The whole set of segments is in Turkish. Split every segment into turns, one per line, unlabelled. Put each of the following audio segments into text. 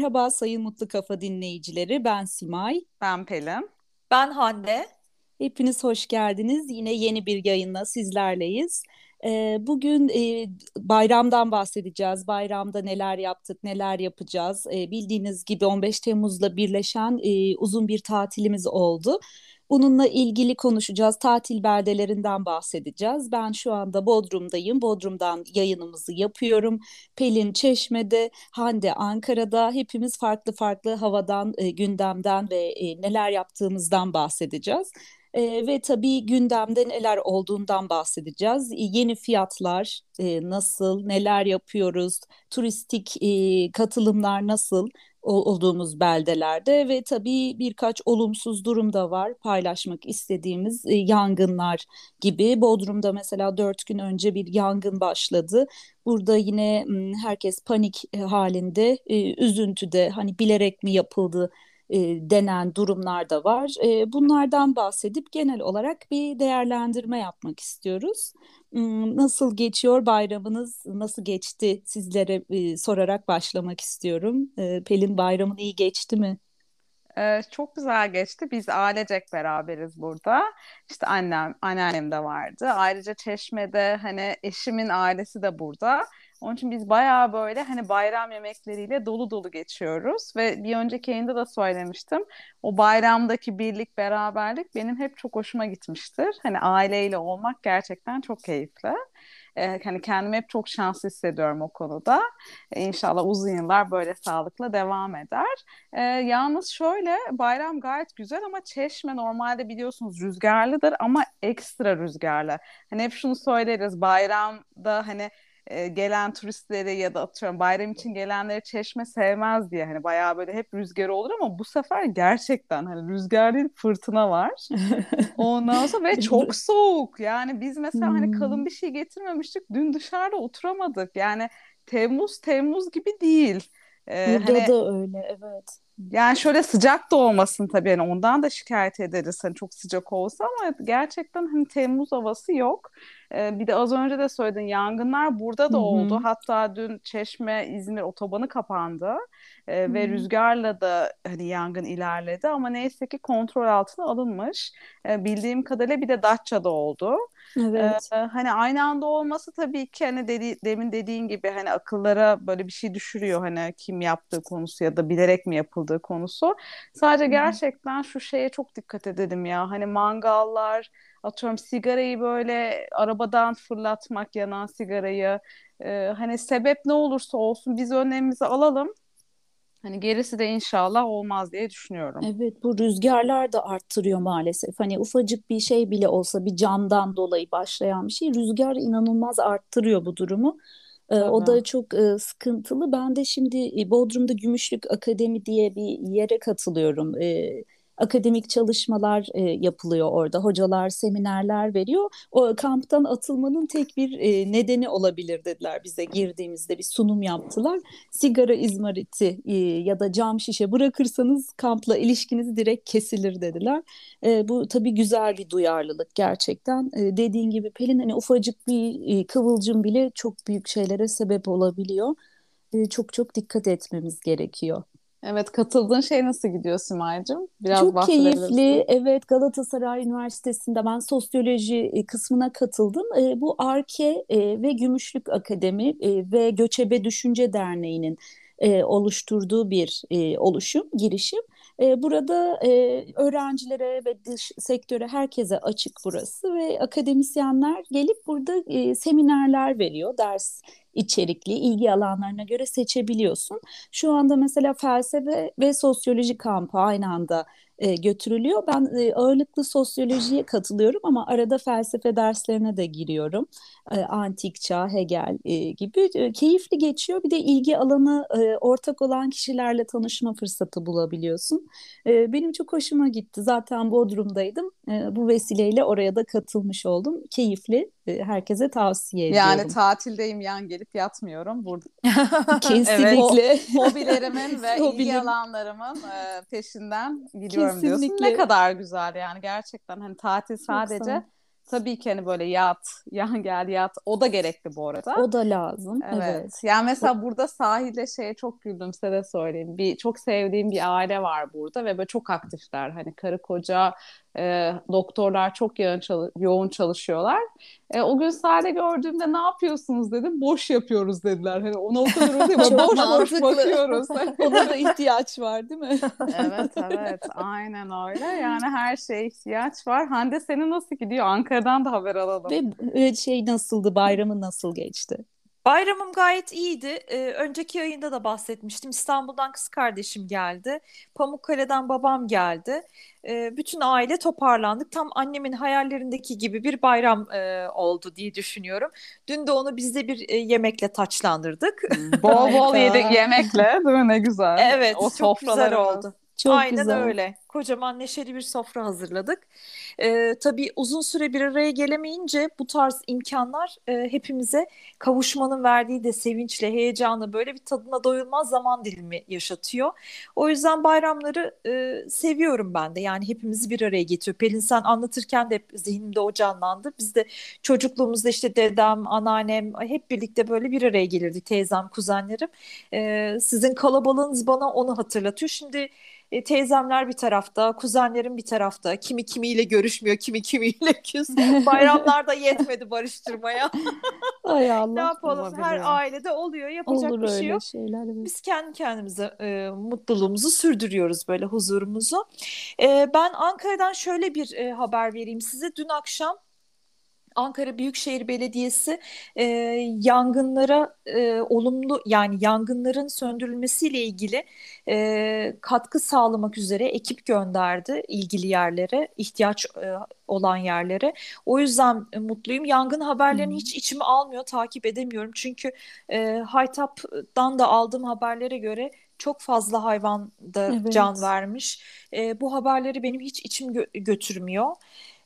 Merhaba Sayın Mutlu Kafa dinleyicileri, ben Simay.
Ben Pelin.
Ben Hande.
Hepiniz hoş geldiniz. Yine yeni bir yayınla sizlerleyiz. Ee, bugün e, bayramdan bahsedeceğiz. Bayramda neler yaptık, neler yapacağız. Ee, bildiğiniz gibi 15 Temmuz'la birleşen e, uzun bir tatilimiz oldu. Bununla ilgili konuşacağız. Tatil beldelerinden bahsedeceğiz. Ben şu anda Bodrum'dayım. Bodrum'dan yayınımızı yapıyorum. Pelin Çeşme'de, Hande Ankara'da. Hepimiz farklı farklı havadan, e, gündemden ve e, neler yaptığımızdan bahsedeceğiz. E, ve tabii gündemde neler olduğundan bahsedeceğiz. E, yeni fiyatlar e, nasıl, neler yapıyoruz, turistik e, katılımlar nasıl olduğumuz beldelerde ve tabii birkaç olumsuz durum da var paylaşmak istediğimiz e, yangınlar gibi. Bodrum'da mesela dört gün önce bir yangın başladı. Burada yine herkes panik e, halinde, e, üzüntüde hani bilerek mi yapıldı e, denen durumlar da var. E, bunlardan bahsedip genel olarak bir değerlendirme yapmak istiyoruz. Nasıl geçiyor bayramınız? Nasıl geçti? Sizlere e, sorarak başlamak istiyorum. E, Pelin bayramın iyi geçti mi?
Ee, çok güzel geçti. Biz ailecek beraberiz burada. İşte annem, anneannem de vardı. Ayrıca Çeşme'de hani eşimin ailesi de burada. Onun için biz bayağı böyle hani bayram yemekleriyle dolu dolu geçiyoruz ve bir önceki yayında da söylemiştim. O bayramdaki birlik, beraberlik benim hep çok hoşuma gitmiştir. Hani aileyle olmak gerçekten çok keyifli. Ee, hani kendimi hep çok şanslı hissediyorum o konuda. Ee, inşallah uzun yıllar böyle sağlıkla devam eder. Ee, yalnız şöyle bayram gayet güzel ama Çeşme normalde biliyorsunuz rüzgarlıdır ama ekstra rüzgarlı. Hani hep şunu söyleriz bayramda hani e, gelen turistleri ya da atıyorum bayram için gelenleri çeşme sevmez diye hani bayağı böyle hep rüzgarı olur ama bu sefer gerçekten hani rüzgar değil fırtına var. Ondan sonra ve çok soğuk. Yani biz mesela hani hmm. hani kalın bir şey getirmemiştik. Dün dışarıda oturamadık. Yani Temmuz Temmuz gibi değil.
Ee, Burada hani, da öyle evet.
Yani şöyle sıcak da olmasın tabii yani ondan da şikayet ederiz hani çok sıcak olsa ama gerçekten hani Temmuz havası yok. Ee, bir de az önce de söyledin yangınlar burada da Hı-hı. oldu. Hatta dün Çeşme İzmir otobanı kapandı ee, ve rüzgarla da hani yangın ilerledi ama neyse ki kontrol altına alınmış. Ee, bildiğim kadarıyla bir de Datça'da oldu. Evet. Ee, hani aynı anda olması tabii ki hani dedi, demin dediğin gibi hani akıllara böyle bir şey düşürüyor hani kim yaptığı konusu ya da bilerek mi yapıldığı konusu. Sadece gerçekten şu şeye çok dikkat edelim ya hani mangallar atıyorum sigarayı böyle arabadan fırlatmak yanan sigarayı e, hani sebep ne olursa olsun biz önlemimizi alalım. Hani gerisi de inşallah olmaz diye düşünüyorum.
Evet bu rüzgarlar da arttırıyor maalesef. Hani ufacık bir şey bile olsa bir camdan dolayı başlayan bir şey rüzgar inanılmaz arttırıyor bu durumu. Ee, o da çok e, sıkıntılı. Ben de şimdi e, Bodrum'da Gümüşlük Akademi diye bir yere katılıyorum. E, akademik çalışmalar e, yapılıyor orada. Hocalar seminerler veriyor. O kamptan atılmanın tek bir e, nedeni olabilir dediler bize girdiğimizde bir sunum yaptılar. Sigara izmariti e, ya da cam şişe bırakırsanız kampla ilişkiniz direkt kesilir dediler. E, bu tabii güzel bir duyarlılık gerçekten. E, dediğin gibi Pelin hani ufacık bir e, kıvılcım bile çok büyük şeylere sebep olabiliyor. E, çok çok dikkat etmemiz gerekiyor.
Evet katıldığın şey nasıl gidiyor Simay'cığım?
Biraz Çok keyifli. Evet Galatasaray Üniversitesi'nde ben sosyoloji e, kısmına katıldım. E, bu ARKE e, ve Gümüşlük Akademi ve Göçebe Düşünce Derneği'nin oluşturduğu bir oluşum, girişim. Burada öğrencilere ve dış sektöre herkese açık burası ve akademisyenler gelip burada seminerler veriyor, ders içerikli ilgi alanlarına göre seçebiliyorsun. Şu anda mesela felsefe ve sosyoloji kampı aynı anda e, götürülüyor. Ben e, ağırlıklı sosyolojiye katılıyorum ama arada felsefe derslerine de giriyorum. E, antik çağ, Hegel e, gibi e, keyifli geçiyor. Bir de ilgi alanı e, ortak olan kişilerle tanışma fırsatı bulabiliyorsun. E, benim çok hoşuma gitti. Zaten Bodrum'daydım. E, bu vesileyle oraya da katılmış oldum. Keyifli. E, herkese tavsiye ediyorum.
Yani tatildeyim yan gelip yatmıyorum burada.
Kesinlikle. evet,
hobilerimin ve ilgi alanlarımın e, peşinden gidiyorum Kesinlikle. diyorsun. Ne kadar güzel yani gerçekten hani tatil sadece tabii ki hani böyle yat, yan gel yat o da gerekli bu arada.
O da lazım. Evet. evet.
Yani mesela o... burada sahilde şeye çok güldüm size de söyleyeyim. Bir çok sevdiğim bir aile var burada ve böyle çok aktifler. Hani karı koca e, doktorlar çok yoğun, çalı yoğun çalışıyorlar. E, o gün sahilde gördüğümde ne yapıyorsunuz dedim. Boş yapıyoruz dediler. Hani ona o kadar boş boş bakıyoruz.
ona da ihtiyaç var değil mi?
evet evet aynen öyle. Yani her şeye ihtiyaç var. Hande senin nasıl gidiyor? Ankara'dan da haber alalım.
Ve şey nasıldı? Bayramın nasıl geçti?
Bayramım gayet iyiydi. Ee, önceki yayında da bahsetmiştim. İstanbul'dan kız kardeşim geldi. Pamukkale'den babam geldi. Ee, bütün aile toparlandık. Tam annemin hayallerindeki gibi bir bayram e, oldu diye düşünüyorum. Dün de onu bizde bir e, yemekle taçlandırdık.
Bol bol yedik yemekle değil mi? Ne güzel.
Evet, o çok güzel oldu. Çok Aynen güzel. öyle. Kocaman neşeli bir sofra hazırladık. Ee, tabii uzun süre bir araya gelemeyince bu tarz imkanlar e, hepimize kavuşmanın verdiği de sevinçle, heyecanı böyle bir tadına doyulmaz zaman dilimi yaşatıyor. O yüzden bayramları e, seviyorum ben de. Yani hepimizi bir araya getiriyor. Pelin sen anlatırken de hep zihnimde o canlandı. Biz de çocukluğumuzda işte dedem, anneannem hep birlikte böyle bir araya gelirdik. Teyzem, kuzenlerim. Ee, sizin kalabalığınız bana onu hatırlatıyor. Şimdi e, teyzemler bir tarafta, kuzenlerim bir tarafta. Kimi kimiyle görüşmüyor, kimi kimiyle küs. Bayramlar da yetmedi barıştırmaya.
Ay Allah.
ne yapalım? Her ailede oluyor. Yapacak Olur bir şey yok. Şeyler, evet. Biz kendi kendimize e, mutluluğumuzu sürdürüyoruz böyle huzurumuzu. E, ben Ankara'dan şöyle bir e, haber vereyim size. Dün akşam Ankara Büyükşehir Belediyesi e, yangınlara e, olumlu yani yangınların söndürülmesiyle ilgili e, katkı sağlamak üzere ekip gönderdi ilgili yerlere, ihtiyaç e, olan yerlere. O yüzden e, mutluyum. Yangın haberlerini hmm. hiç içime almıyor, takip edemiyorum. Çünkü e, Haytap'dan da aldığım haberlere göre çok fazla hayvan da evet. can vermiş. E, bu haberleri benim hiç içim gö- götürmüyor.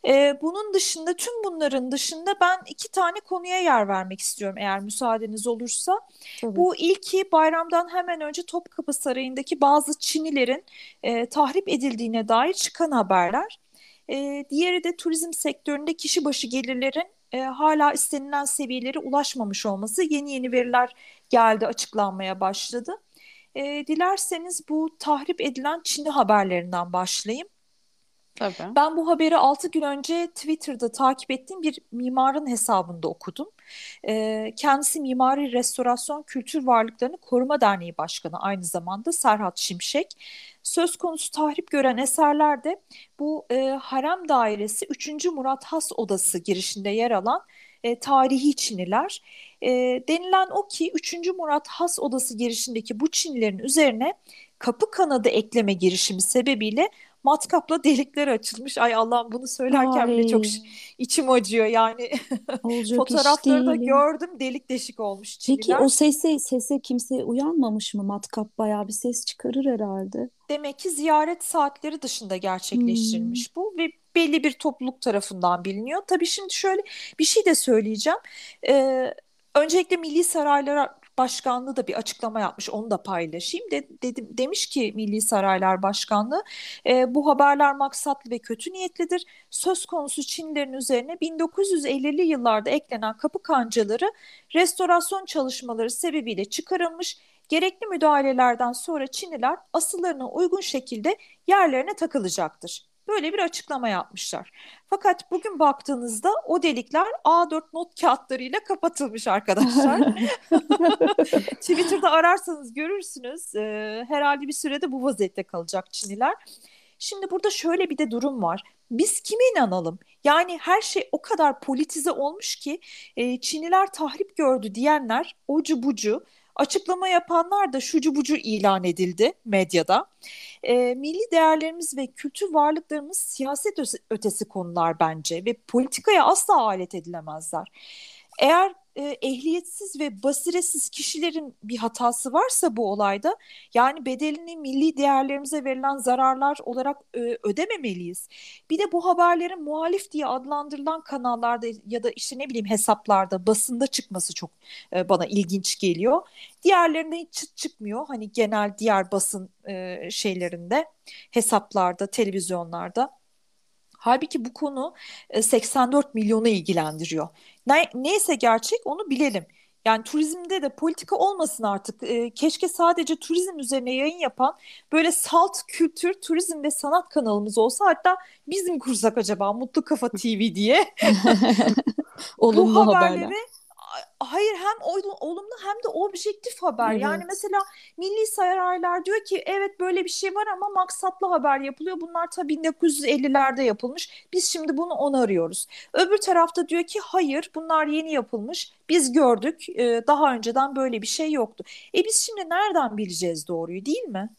Ee, bunun dışında tüm bunların dışında ben iki tane konuya yer vermek istiyorum eğer müsaadeniz olursa. Tabii. Bu ilki bayramdan hemen önce Topkapı Sarayı'ndaki bazı Çinilerin e, tahrip edildiğine dair çıkan haberler. E, diğeri de turizm sektöründe kişi başı gelirlerin e, hala istenilen seviyelere ulaşmamış olması. Yeni yeni veriler geldi açıklanmaya başladı. E, dilerseniz bu tahrip edilen Çinli haberlerinden başlayayım.
Tabii.
Ben bu haberi 6 gün önce Twitter'da takip ettiğim bir mimarın hesabında okudum. Ee, kendisi Mimari Restorasyon Kültür Varlıklarını Koruma Derneği Başkanı aynı zamanda Serhat Şimşek. Söz konusu tahrip gören eserlerde bu e, harem dairesi 3. Murat Has Odası girişinde yer alan e, tarihi Çiniler. E, denilen o ki 3. Murat Has Odası girişindeki bu Çinilerin üzerine kapı kanadı ekleme girişimi sebebiyle matkapla delikler açılmış. Ay Allah'ım bunu söylerken Ay. bile çok içim acıyor yani. Fotoğrafları da gördüm delik deşik olmuş
çiviler. Peki o sese sese kimse uyanmamış mı? Matkap bayağı bir ses çıkarır herhalde.
Demek ki ziyaret saatleri dışında gerçekleştirilmiş hmm. bu ve belli bir topluluk tarafından biliniyor. Tabii şimdi şöyle bir şey de söyleyeceğim. Ee, öncelikle milli saraylara Başkanlığı da bir açıklama yapmış onu da paylaşayım. De, dedim, demiş ki Milli Saraylar Başkanlığı e, bu haberler maksatlı ve kötü niyetlidir. Söz konusu Çinlerin üzerine 1950'li yıllarda eklenen kapı kancaları restorasyon çalışmaları sebebiyle çıkarılmış. Gerekli müdahalelerden sonra Çinliler asıllarına uygun şekilde yerlerine takılacaktır. Böyle bir açıklama yapmışlar. Fakat bugün baktığınızda o delikler A4 not kağıtlarıyla kapatılmış arkadaşlar. Twitter'da ararsanız görürsünüz. E, herhalde bir sürede bu vaziyette kalacak Çinliler. Şimdi burada şöyle bir de durum var. Biz kime inanalım? Yani her şey o kadar politize olmuş ki e, Çinliler tahrip gördü diyenler ocu bucu Açıklama yapanlar da şucu bucu ilan edildi medyada. E, milli değerlerimiz ve kültür varlıklarımız siyaset ötesi konular bence ve politikaya asla alet edilemezler. Eğer e, ehliyetsiz ve basiretsiz kişilerin bir hatası varsa bu olayda yani bedelini milli değerlerimize verilen zararlar olarak e, ödememeliyiz. Bir de bu haberlerin muhalif diye adlandırılan kanallarda ya da işte ne bileyim hesaplarda basında çıkması çok e, bana ilginç geliyor. Diğerlerinde hiç çıt çıkmıyor. Hani genel diğer basın şeylerinde hesaplarda, televizyonlarda Halbuki bu konu 84 e, milyonu ilgilendiriyor. Ne, neyse gerçek onu bilelim. Yani turizmde de politika olmasın artık. E, keşke sadece turizm üzerine yayın yapan böyle salt kültür, turizm ve sanat kanalımız olsa. Hatta bizim kursak acaba Mutlu Kafa TV diye.
Olumlu Bu haberleri haberler
hayır hem olumlu hem de objektif haber. Evet. Yani mesela Milli Saraylar diyor ki evet böyle bir şey var ama maksatlı haber yapılıyor. Bunlar tabii 1950'lerde yapılmış. Biz şimdi bunu onarıyoruz. Öbür tarafta diyor ki hayır bunlar yeni yapılmış. Biz gördük daha önceden böyle bir şey yoktu. E biz şimdi nereden bileceğiz doğruyu değil mi?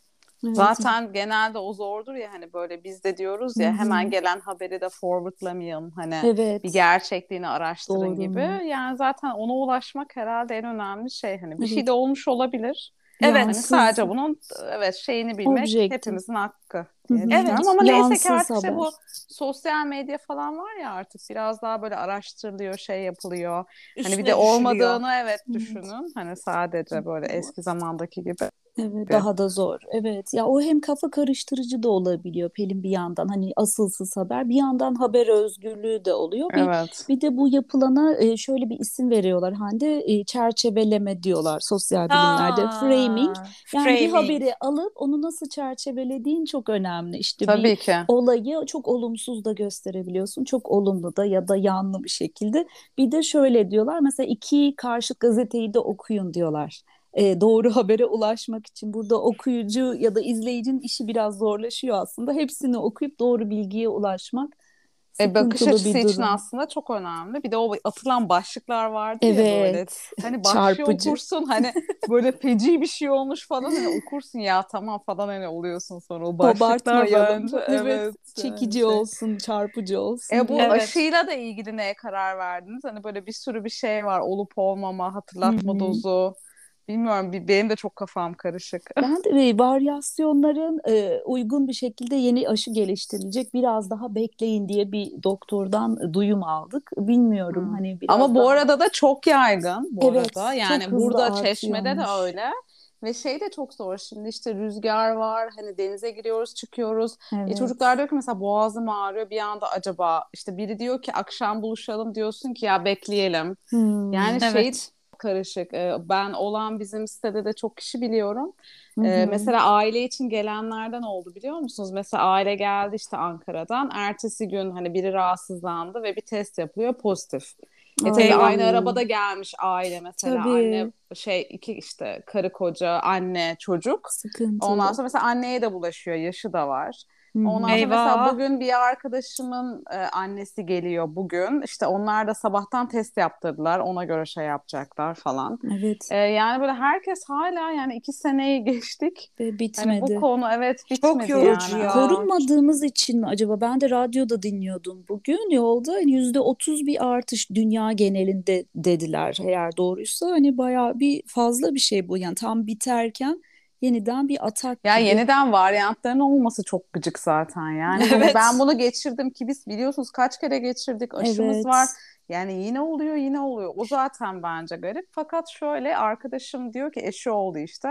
Evet. Zaten genelde o zordur ya hani böyle biz de diyoruz ya Hı-hı. hemen gelen haberi de forwardlamayalım hani evet. bir gerçekliğini araştırın Doğru. gibi. Yani zaten ona ulaşmak herhalde en önemli şey hani bir evet. şey de olmuş olabilir. Evet. Yani sadece bunun evet şeyini bilmek Objektif. hepimizin hakkı. Evet ama neyse ki artık işte bu sosyal medya falan var ya artık biraz daha böyle araştırılıyor, şey yapılıyor. Üstüne hani bir de olmadığını evet düşünün. Hani sadece böyle eski zamandaki gibi.
Evet daha da zor. Evet ya o hem kafa karıştırıcı da olabiliyor Pelin bir yandan hani asılsız haber bir yandan haber özgürlüğü de oluyor. Bir, evet. bir de bu yapılana şöyle bir isim veriyorlar Hande çerçeveleme diyorlar sosyal bilimlerde ha, framing. Yani framing. bir haberi alıp onu nasıl çerçevelediğin çok önemli. İşte Tabii bir ki. olayı çok olumsuz da gösterebiliyorsun çok olumlu da ya da yanlı bir şekilde. Bir de şöyle diyorlar mesela iki karşıt gazeteyi de okuyun diyorlar e, doğru habere ulaşmak için burada okuyucu ya da izleyicinin işi biraz zorlaşıyor aslında. Hepsini okuyup doğru bilgiye ulaşmak
e, bakış açısı için aslında çok önemli. Bir de o atılan başlıklar vardı evet. ya böyle. Hani başlığı Çarpıcı. okursun hani böyle feci bir şey olmuş falan hani okursun ya tamam falan hani oluyorsun sonra o başlıklar bence.
Evet. evet. Çekici yani. olsun, çarpıcı olsun.
E bu evet. aşıyla da ilgili neye karar verdiniz? Hani böyle bir sürü bir şey var. Olup olmama, hatırlatma Hı-hı. dozu. Bilmiyorum benim de çok kafam karışık.
Ben de varyasyonların e, uygun bir şekilde yeni aşı geliştirilecek biraz daha bekleyin diye bir doktordan duyum aldık. Bilmiyorum hmm. hani biraz
Ama daha... bu arada da çok yaygın bu evet, arada. Yani burada Çeşme'de de öyle. Ve şey de çok zor şimdi işte rüzgar var hani denize giriyoruz çıkıyoruz. E, evet. E, çocuklar diyor ki mesela boğazım ağrıyor bir anda acaba işte biri diyor ki akşam buluşalım diyorsun ki ya bekleyelim. Hmm, yani evet. şey karışık. Ben olan bizim sitede de çok kişi biliyorum. Hı-hı. Mesela aile için gelenlerden oldu biliyor musunuz? Mesela aile geldi işte Ankara'dan. Ertesi gün hani biri rahatsızlandı ve bir test yapılıyor pozitif. E tabii aynı arabada gelmiş aile mesela tabii. anne şey iki işte karı koca anne çocuk. Sıkıntı. Ondan sonra mesela anneye de bulaşıyor yaşı da var. Ondan sonra mesela bugün bir arkadaşımın e, annesi geliyor bugün. İşte onlar da sabahtan test yaptırdılar. Ona göre şey yapacaklar falan. Evet. E, yani böyle herkes hala yani iki seneyi geçtik. Ve bitmedi. Yani bu konu evet bitmedi Çok yorucu
yani. ya. Korunmadığımız için mi acaba? Ben de radyoda dinliyordum bugün. Yolda yüzde otuz bir artış dünya genelinde dediler. Eğer doğruysa hani bayağı bir fazla bir şey bu. Yani tam biterken yeniden bir atak
Ya gibi. yeniden varyantların olması çok gıcık zaten yani. Hani evet. Ben bunu geçirdim ki biz biliyorsunuz kaç kere geçirdik aşımız evet. var. Yani yine oluyor yine oluyor. O zaten bence garip. Fakat şöyle arkadaşım diyor ki eşi oldu işte.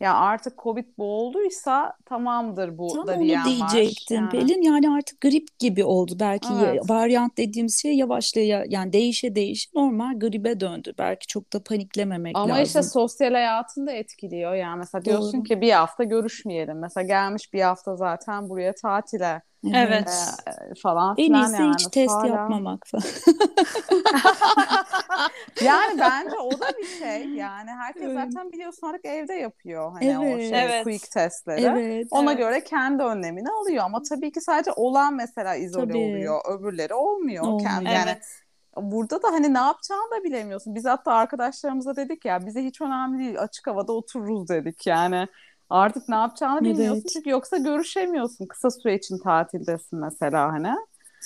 Ya artık Covid bu olduysa tamamdır bu Tam da diyen
onu diyecektim yani. Pelin. Yani artık grip gibi oldu. Belki evet. varyant dediğimiz şey yavaşlaya yani değişe değişe normal gribe döndü. Belki çok da paniklememek
Ama
lazım.
Ama işte sosyal hayatını da etkiliyor. Yani mesela diyorsun Doğru. ki bir hafta görüşmeyelim. Mesela gelmiş bir hafta zaten buraya tatile Evet. E, falan
en iyisi yani. hiç test Hala... yapmamak falan.
yani bence o da bir şey. Yani herkes evet. zaten biliyorsun artık evde yapıyor hani evet. o şey evet. quick testleri. Evet. Ona evet. göre kendi önlemini alıyor ama tabii ki sadece olan mesela izole tabii. oluyor. Öbürleri olmuyor. olmuyor. Kendi, yani evet burada da hani ne yapacağını da bilemiyorsun. Biz hatta arkadaşlarımıza dedik ya bize hiç önemli değil açık havada otururuz dedik yani. Artık ne yapacağını evet. bilmiyorsun çünkü yoksa görüşemiyorsun. Kısa süre için tatildesin mesela hani.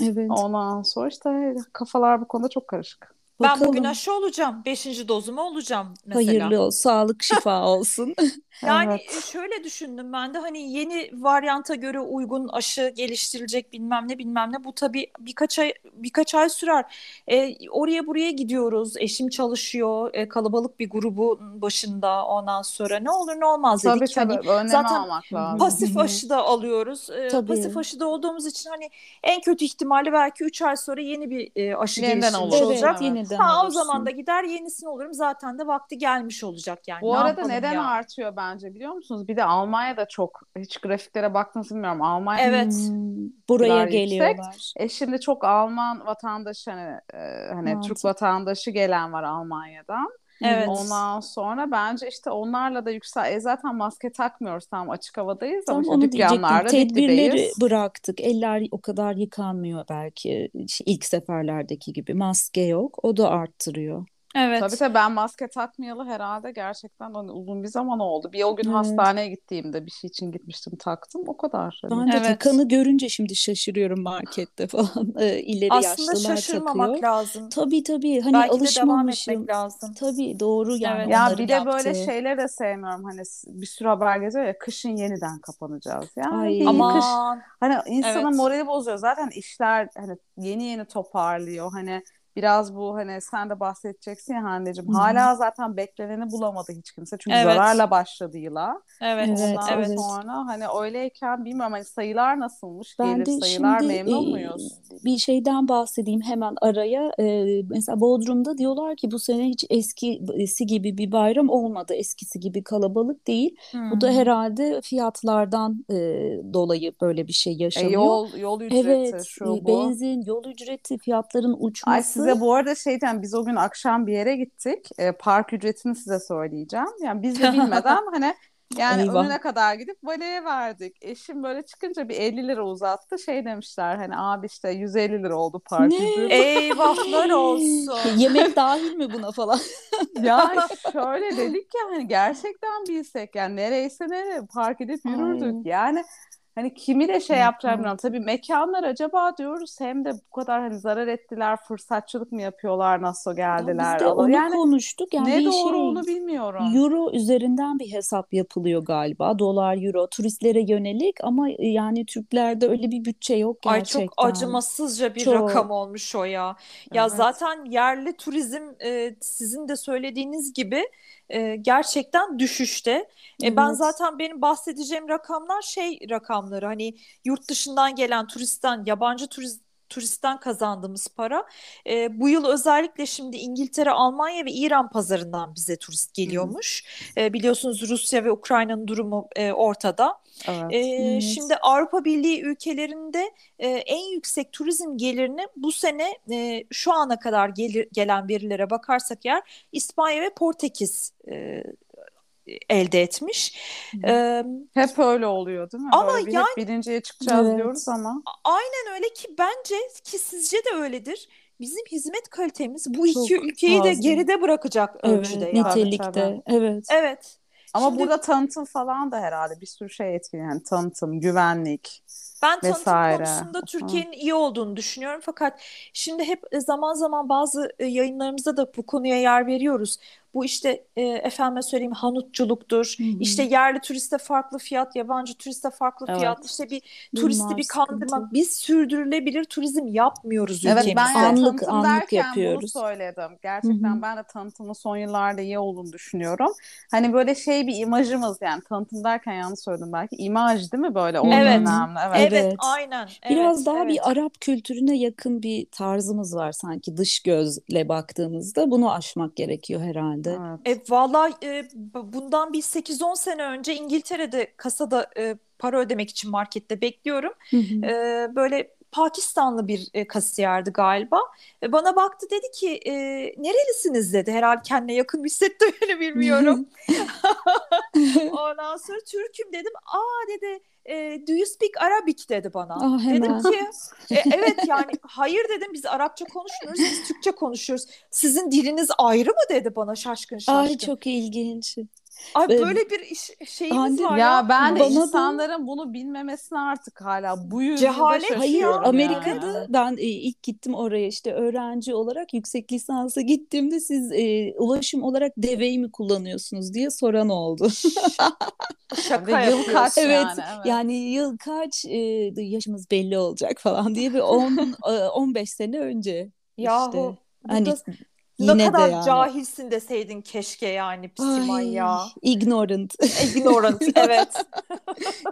Evet. Ondan sonra işte kafalar bu konuda çok karışık.
Ben bugün
Bakalım.
aşı olacağım. Beşinci dozumu olacağım mesela.
Hayırlı olsun, sağlık şifa olsun.
Yani
Evet.
e, şöyle düşündüm ben de hani yeni varyanta göre uygun aşı geliştirilecek bilmem ne bilmem ne bu tabii birkaç ay birkaç ay sürer. E, oraya buraya gidiyoruz. Eşim çalışıyor. E, kalabalık bir grubun başında ondan sonra ne olur ne olmaz
Tabii
dedik. Hani
tabii önlemi
zaten
almak lazım.
pasif aşı da alıyoruz. E,
Tabii.
pasif aşı da olduğumuz için hani en kötü ihtimalle belki 3 ay sonra yeni bir e, aşı
Yeniden
geliştirilmiş
Evet,
olacak.
evet.
Yeniden
Ha o
olursun.
zaman da gider yenisini olurum. Zaten de vakti gelmiş olacak yani.
Bu
Ne
arada neden
ya?
artıyor bence biliyor musunuz? Bir de Almanya'da çok hiç grafiklere baktınız bilmiyorum. Almanya
Evet.
Hmm, buraya
yüksek.
geliyorlar.
E şimdi çok Alman vatandaşı hani, e, hani. Türk vatandaşı gelen var Almanya'dan.
Evet.
Ondan sonra bence işte onlarla da yüksel. E zaten maske takmıyoruz tamam açık havadayız ama
Tam onu diyecektim.
dükkanlarda
Tedbirleri bıraktık. Eller o kadar yıkanmıyor belki ilk seferlerdeki gibi. Maske yok. O da arttırıyor.
Evet.
Tabii tabii ben maske takmayalı herhalde gerçekten hani uzun bir zaman oldu. Bir o gün
Evet.
hastaneye gittiğimde bir şey için gitmiştim taktım o kadar. Hani.
Ben de
Evet.
takanı görünce şimdi şaşırıyorum markette falan. Ee, İleri
Aslında
yaşlılar
şaşırmamak
takıyor.
lazım.
Tabii tabii hani
Belki de devam
alışmamışım.
etmek lazım.
Tabii doğru yani
Evet.
Ya bir de böyle
yaptığı.
şeyleri de sevmiyorum. Hani bir sürü haber geziyor ya kışın yeniden kapanacağız. Yani
Ay.
bir kış
Aman.
hani insanın
Evet.
morali bozuyor. Zaten işler hani yeni yeni toparlıyor. Hani biraz bu hani sen de bahsedeceksin ya Hande'cim. Hala zaten bekleneni bulamadı hiç kimse. Çünkü
Evet.
zararla başladı yıla.
Evet.
Evet,
Ondan
Evet.
sonra hani öyleyken bilmiyorum hani sayılar nasılmış?
Ben
Gelir
de
sayılar
şimdi
memnun
e,
muyuz?
bir şeyden bahsedeyim hemen araya. E, mesela Bodrum'da diyorlar ki bu sene hiç eskisi gibi bir bayram olmadı. Eskisi gibi kalabalık değil. Bu da herhalde fiyatlardan e, dolayı böyle bir şey
E,
yaşanıyor.
yol yol ücreti
Evet,
şu
e,
bu.
benzin, yol ücreti, fiyatların
Ay
uçması.
Size bu arada şeyden biz o gün akşam bir yere gittik. E, park ücretini size söyleyeceğim. Yani biz de bilmeden hani yani
Eyvah.
önüne kadar gidip valeye verdik. Eşim böyle çıkınca bir 50 lira uzattı. Şey demişler hani abi işte 150 lira oldu park ücreti.
Eyvahlar olsun.
Yemek dahil mi buna falan?
Ya şöyle dedik ya hani gerçekten bilsek yani nereyse nereye park edip yürürdük.
Ay.
Yani hani kimi de şey yapacağım bilmiyorum. Tabii mekanlar acaba diyoruz hem de bu kadar hani zarar ettiler, fırsatçılık mı yapıyorlar, nasıl
Ya
geldiler.
biz de onu
yani
konuştuk. Yani
ne doğru
şey
onu bilmiyorum.
Euro üzerinden bir hesap yapılıyor galiba. Dolar, euro turistlere yönelik ama yani Türklerde öyle bir bütçe yok
Ay çok
gerçekten.
acımasızca bir
Çok.
rakam olmuş o ya. Ya
Evet.
zaten yerli turizm e, sizin de söylediğiniz gibi e, gerçekten düşüşte. E, ben
Evet.
zaten benim bahsedeceğim rakamlar şey rakamları hani yurt dışından gelen turistten yabancı turist turistten kazandığımız para. E, bu yıl özellikle şimdi İngiltere, Almanya ve İran pazarından bize turist geliyormuş. E, biliyorsunuz Rusya ve Ukrayna'nın durumu e, ortada.
Evet.
Evet.
şimdi Avrupa Birliği ülkelerinde e, en yüksek turizm gelirini bu sene e, şu ana kadar gelir, gelen verilere bakarsak eğer İspanya ve Portekiz e, elde etmiş. Ee,
Hep öyle oluyor değil mi?
Ama
Böyle
yani-
birinciye çıkacağız
Evet.
diyoruz ama.
aynen öyle ki bence ki sizce de öyledir. Bizim hizmet kalitemiz bu iki
Çok
ülkeyi de
fazla.
geride bırakacak ölçüde
Evet,
yani.
nitelikte.
Tabii,
Evet.
Evet.
Ama
Şimdi
burada tanıtım falan da herhalde bir sürü şey etkili. Yani tanıtım, güvenlik.
Ben tanıtım
vesaire.
konusunda Türkiye'nin iyi olduğunu düşünüyorum. Fakat şimdi hep e, zaman zaman bazı e, yayınlarımızda da bu konuya yer veriyoruz. Bu işte e, efendime söyleyeyim hanutçuluktur.
Hı hı.
İşte yerli turiste farklı fiyat, yabancı turiste farklı fiyat.
Evet.
İşte bir
Bunlar
turisti bir kandırmak.
sıkıntı.
Biz sürdürülebilir turizm yapmıyoruz
Evet ben
ülkemizde.
yani
Anlık-
tanıtım
anlık
derken bunu
yapıyoruz.
söyledim. Gerçekten
Hı hı.
ben de tanıtımın son yıllarda iyi olduğunu düşünüyorum. Hani böyle şey bir imajımız yani tanıtım derken yanlış söyledim belki. İmaj değil mi böyle orada
Evet.
önemli. Evet.
Evet,
Evet.
aynen.
Biraz
Evet,
daha
evet.
bir Arap kültürüne yakın bir tarzımız var sanki dış gözle baktığımızda. Bunu aşmak gerekiyor herhalde.
Evet.
E, vallahi e, bundan bir 8-10 sene önce İngiltere'de kasada e, para ödemek için markette bekliyorum.
Hı hı.
E, böyle Pakistanlı bir e, kasiyerdi galiba. E, bana baktı dedi ki e, nerelisiniz dedi. Herhalde kendine yakın hissetti beni bilmiyorum. Ondan sonra Türk'üm dedim. Aa dedi e, do you speak Arabic dedi bana.
Ah,
Dedim ki "E, evet yani hayır dedim biz Arapça konuşmuyoruz biz Türkçe konuşuyoruz. Sizin diliniz ayrı mı dedi bana şaşkın şaşkın.
Ay çok ilginç.
Ay
Ve-
böyle bir iş, şeyimiz var
Ya
ya.
ben de
Bana da-
insanların bunu bilmemesine artık hala bu yüzyılda
Cehalet.
Hayır
Şaşıyorum
Amerika'da
yani.
ben e, ilk gittim oraya işte öğrenci olarak yüksek lisansa gittiğimde siz e, ulaşım olarak deveyi mi kullanıyorsunuz diye soran oldu.
Şaka
yıl kaç
Evet
yani, evet.
yani yıl kaç e, yaşımız belli olacak falan diye bir 10 e, 15 sene önce
Yahu
işte. Hani yine
ne kadar
de yani.
cahilsin deseydin keşke yani Simay
Ay,
ya.
ignorant.
Ignorant evet.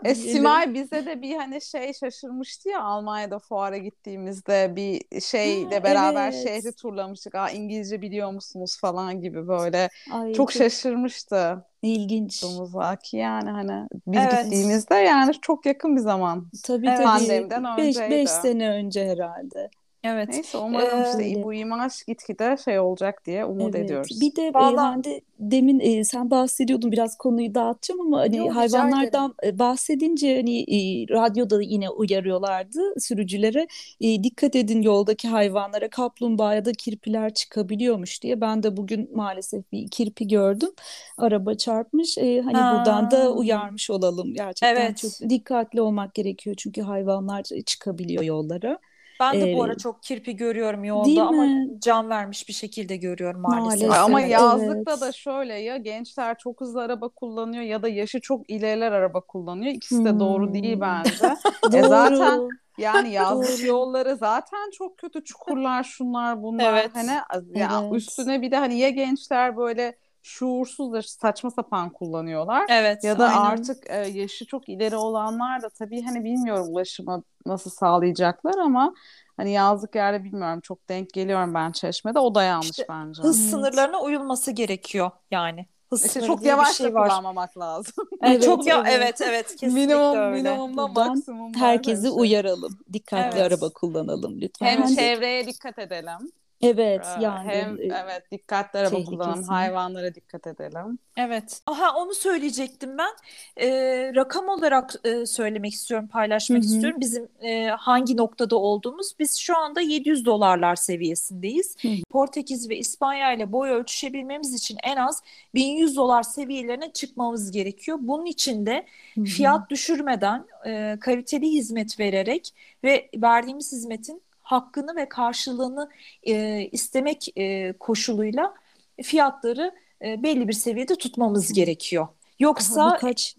E. Simay bize de bir hani şey şaşırmıştı ya Almanya'da fuara gittiğimizde bir şeyle beraber
evet.
şehri turlamıştık. Aa İngilizce biliyor musunuz falan gibi böyle.
Ay,
Çok şaşırmıştı
ilginç.
Domuzaki yani hani biz
Evet.
gittiğimizde yani çok yakın bir zaman.
Tabii
Evet.
tabii.
Pandemiden
5
önceydi.
sene önce herhalde.
Evet.
Neyse umarım
Ee,
işte bu imaj gitgide şey olacak diye umut
Evet.
ediyoruz.
Bir de e,
Vallahi-
Hande demin e, sen bahsediyordun biraz konuyu dağıtacağım ama hani
Yok,
hayvanlardan bahsedince hani e, radyoda yine uyarıyorlardı sürücülere E, dikkat edin yoldaki hayvanlara kaplumbağa ya da kirpiler çıkabiliyormuş diye. Ben de bugün maalesef bir kirpi gördüm. Araba çarpmış. E, hani
Ha.
buradan da uyarmış olalım. Gerçekten
Evet.
çok dikkatli olmak gerekiyor çünkü hayvanlar çıkabiliyor yollara.
Ben de bu
Ee,
ara çok kirpi görüyorum
değil
yolda ama
mi?
can vermiş bir şekilde görüyorum maalesef.
Maalesef.
Ama yazlıkta
evet.
da şöyle ya gençler çok hızlı araba kullanıyor ya da yaşı çok ileriler araba kullanıyor. İkisi de doğru değil
Hmm.
bence. E zaten yani yazlık yolları zaten çok kötü çukurlar şunlar bunlar
Evet.
hani ya
Evet.
üstüne bir de hani ya gençler böyle şuursuzca saçma sapan kullanıyorlar
Evet,
ya da
aynen.
artık e, yaşı çok ileri olanlar da tabii hani bilmiyorum ulaşımı nasıl sağlayacaklar ama hani yazlık yerde bilmiyorum çok denk geliyorum ben Çeşme'de o da yanlış
İşte
bence.
hız sınırlarına uyulması gerekiyor yani. Hız
İşte çok yavaş
şey var.
kullanmamak lazım.
Evet, çok ya
Evet,
evet kesinlikle
Minimum
öyle.
minimumdan
Buradan
maksimum
Herkesi
bence.
uyaralım. Dikkatli
Evet.
araba kullanalım lütfen.
Hem çevreye dikkat edelim.
Evet,
Ee,
yangın.
Hem
e,
evet dikkatli araba kullanalım, hayvanlara dikkat edelim.
Evet. Aha onu söyleyecektim ben. Ee, rakam olarak e, söylemek istiyorum, paylaşmak
Hı hı.
istiyorum. Bizim e, hangi noktada olduğumuz. Biz şu anda 700 dolarlar seviyesindeyiz.
Hı.
Portekiz ve İspanya ile boy ölçüşebilmemiz için en az 1100 dolar seviyelerine çıkmamız gerekiyor. Bunun için de
Hı hı.
fiyat düşürmeden, e, kaliteli hizmet vererek ve verdiğimiz hizmetin hakkını ve karşılığını e, istemek e, koşuluyla fiyatları e, belli bir seviyede tutmamız gerekiyor. Yoksa
birkaç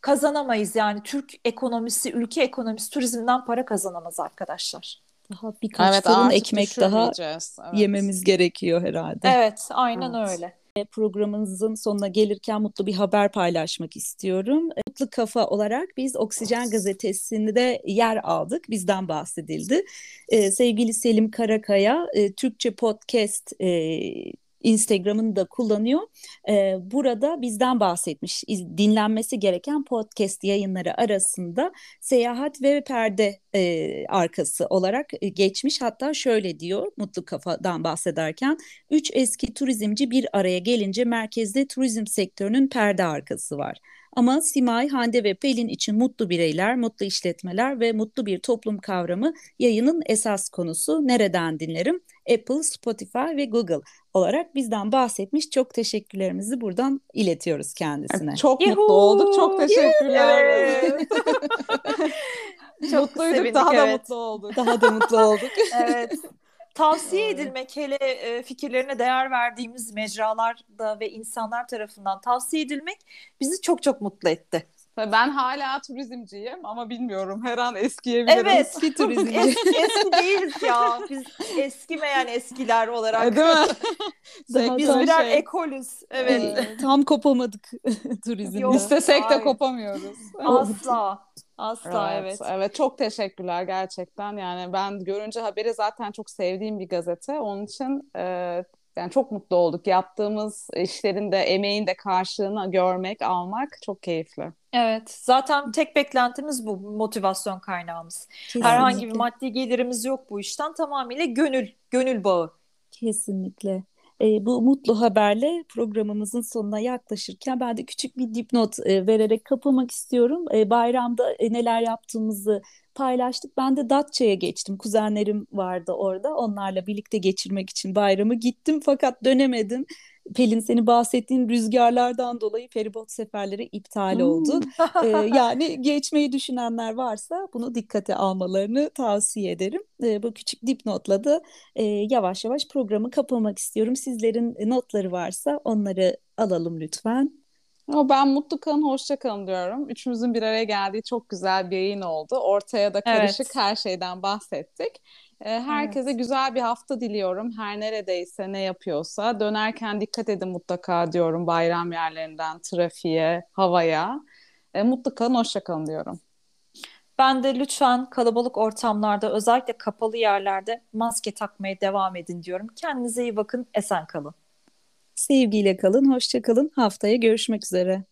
kazanamayız yani Türk ekonomisi, ülke ekonomisi turizmden para kazanamaz arkadaşlar.
daha birkaç
Evet
fırın ekmek daha.
Evet.
yememiz gerekiyor herhalde.
Evet, aynen
Evet.
öyle.
Programımızın sonuna gelirken mutlu bir haber paylaşmak istiyorum. Mutlu Kafa olarak biz Oksijen Gazetesi'nde yer aldık. Bizden bahsedildi. Ee, sevgili Selim Karakaya e, Türkçe Podcast e, Instagram'ını da kullanıyor. Ee, burada bizden bahsetmiş. Dinlenmesi gereken podcast yayınları arasında seyahat ve perde e, arkası olarak e, geçmiş. Hatta şöyle diyor Mutlu Kafa'dan bahsederken. Üç eski turizmci bir araya gelince merkezde turizm sektörünün perde arkası var. Ama Simay, Hande ve Pelin için mutlu bireyler, mutlu işletmeler ve mutlu bir toplum kavramı yayının esas konusu. Nereden dinlerim? Apple, Spotify ve Google olarak bizden bahsetmiş. Çok teşekkürlerimizi buradan iletiyoruz kendisine.
Çok
Yuhuu!
mutlu olduk. Çok teşekkürler.
Evet. Çok
Mutluyduk.
sevindik,
Daha da
evet.
mutlu olduk.
Daha da mutlu olduk.
Evet. Tavsiye
Evet.
edilmek hele e, fikirlerine değer verdiğimiz mecralarda ve insanlar tarafından tavsiye edilmek bizi çok çok mutlu etti.
Ben hala turizmciyim ama bilmiyorum her an eskiyebilirim.
Evet.
Eski turizmci.
Eski, eski değiliz ya. Biz eskimeyen eskiler olarak.
Ay, Değil mi?
Daha
Biz birer
şey.
ekolüz. Evet.
Ee, Tam kopamadık turizmde.
Yok.
İstesek de
Hayır.
kopamıyoruz.
Asla. Asla evet.
evet. çok teşekkürler gerçekten. Yani ben görünce haberi zaten çok sevdiğim bir gazete. Onun için e, yani çok mutlu olduk. Yaptığımız işlerin de emeğin de karşılığını görmek, almak çok keyifli.
Evet. Zaten tek beklentimiz bu motivasyon kaynağımız.
Kesinlikle.
Herhangi bir maddi gelirimiz yok bu işten. Tamamıyla gönül, gönül bağı.
Kesinlikle. E, bu mutlu haberle programımızın sonuna yaklaşırken ben de küçük bir dipnot e, vererek kapatmak istiyorum. E, bayramda e, neler yaptığımızı paylaştık. Ben de Datça'ya geçtim. Kuzenlerim vardı orada. Onlarla birlikte geçirmek için bayramı gittim fakat dönemedim. Pelin seni bahsettiğin rüzgarlardan dolayı feribot seferleri iptal oldu. ee, yani geçmeyi düşünenler varsa bunu dikkate almalarını tavsiye ederim. Ee, bu küçük dipnotla da e, yavaş yavaş programı kapamak istiyorum. Sizlerin notları varsa onları alalım lütfen.
Ben mutlu kalın, hoşça kalın diyorum. Üçümüzün bir araya geldiği çok güzel bir yayın oldu. Ortaya da karışık evet. her şeyden bahsettik. Ee, herkese evet. güzel bir hafta diliyorum. Her neredeyse ne yapıyorsa. Dönerken dikkat edin mutlaka diyorum bayram yerlerinden trafiğe, havaya. E, mutlu kalın, hoşça kalın diyorum.
Ben de lütfen kalabalık ortamlarda özellikle kapalı yerlerde maske takmaya devam edin diyorum. Kendinize iyi bakın, esen kalın.
Sevgiyle kalın, hoşça kalın. Haftaya görüşmek üzere.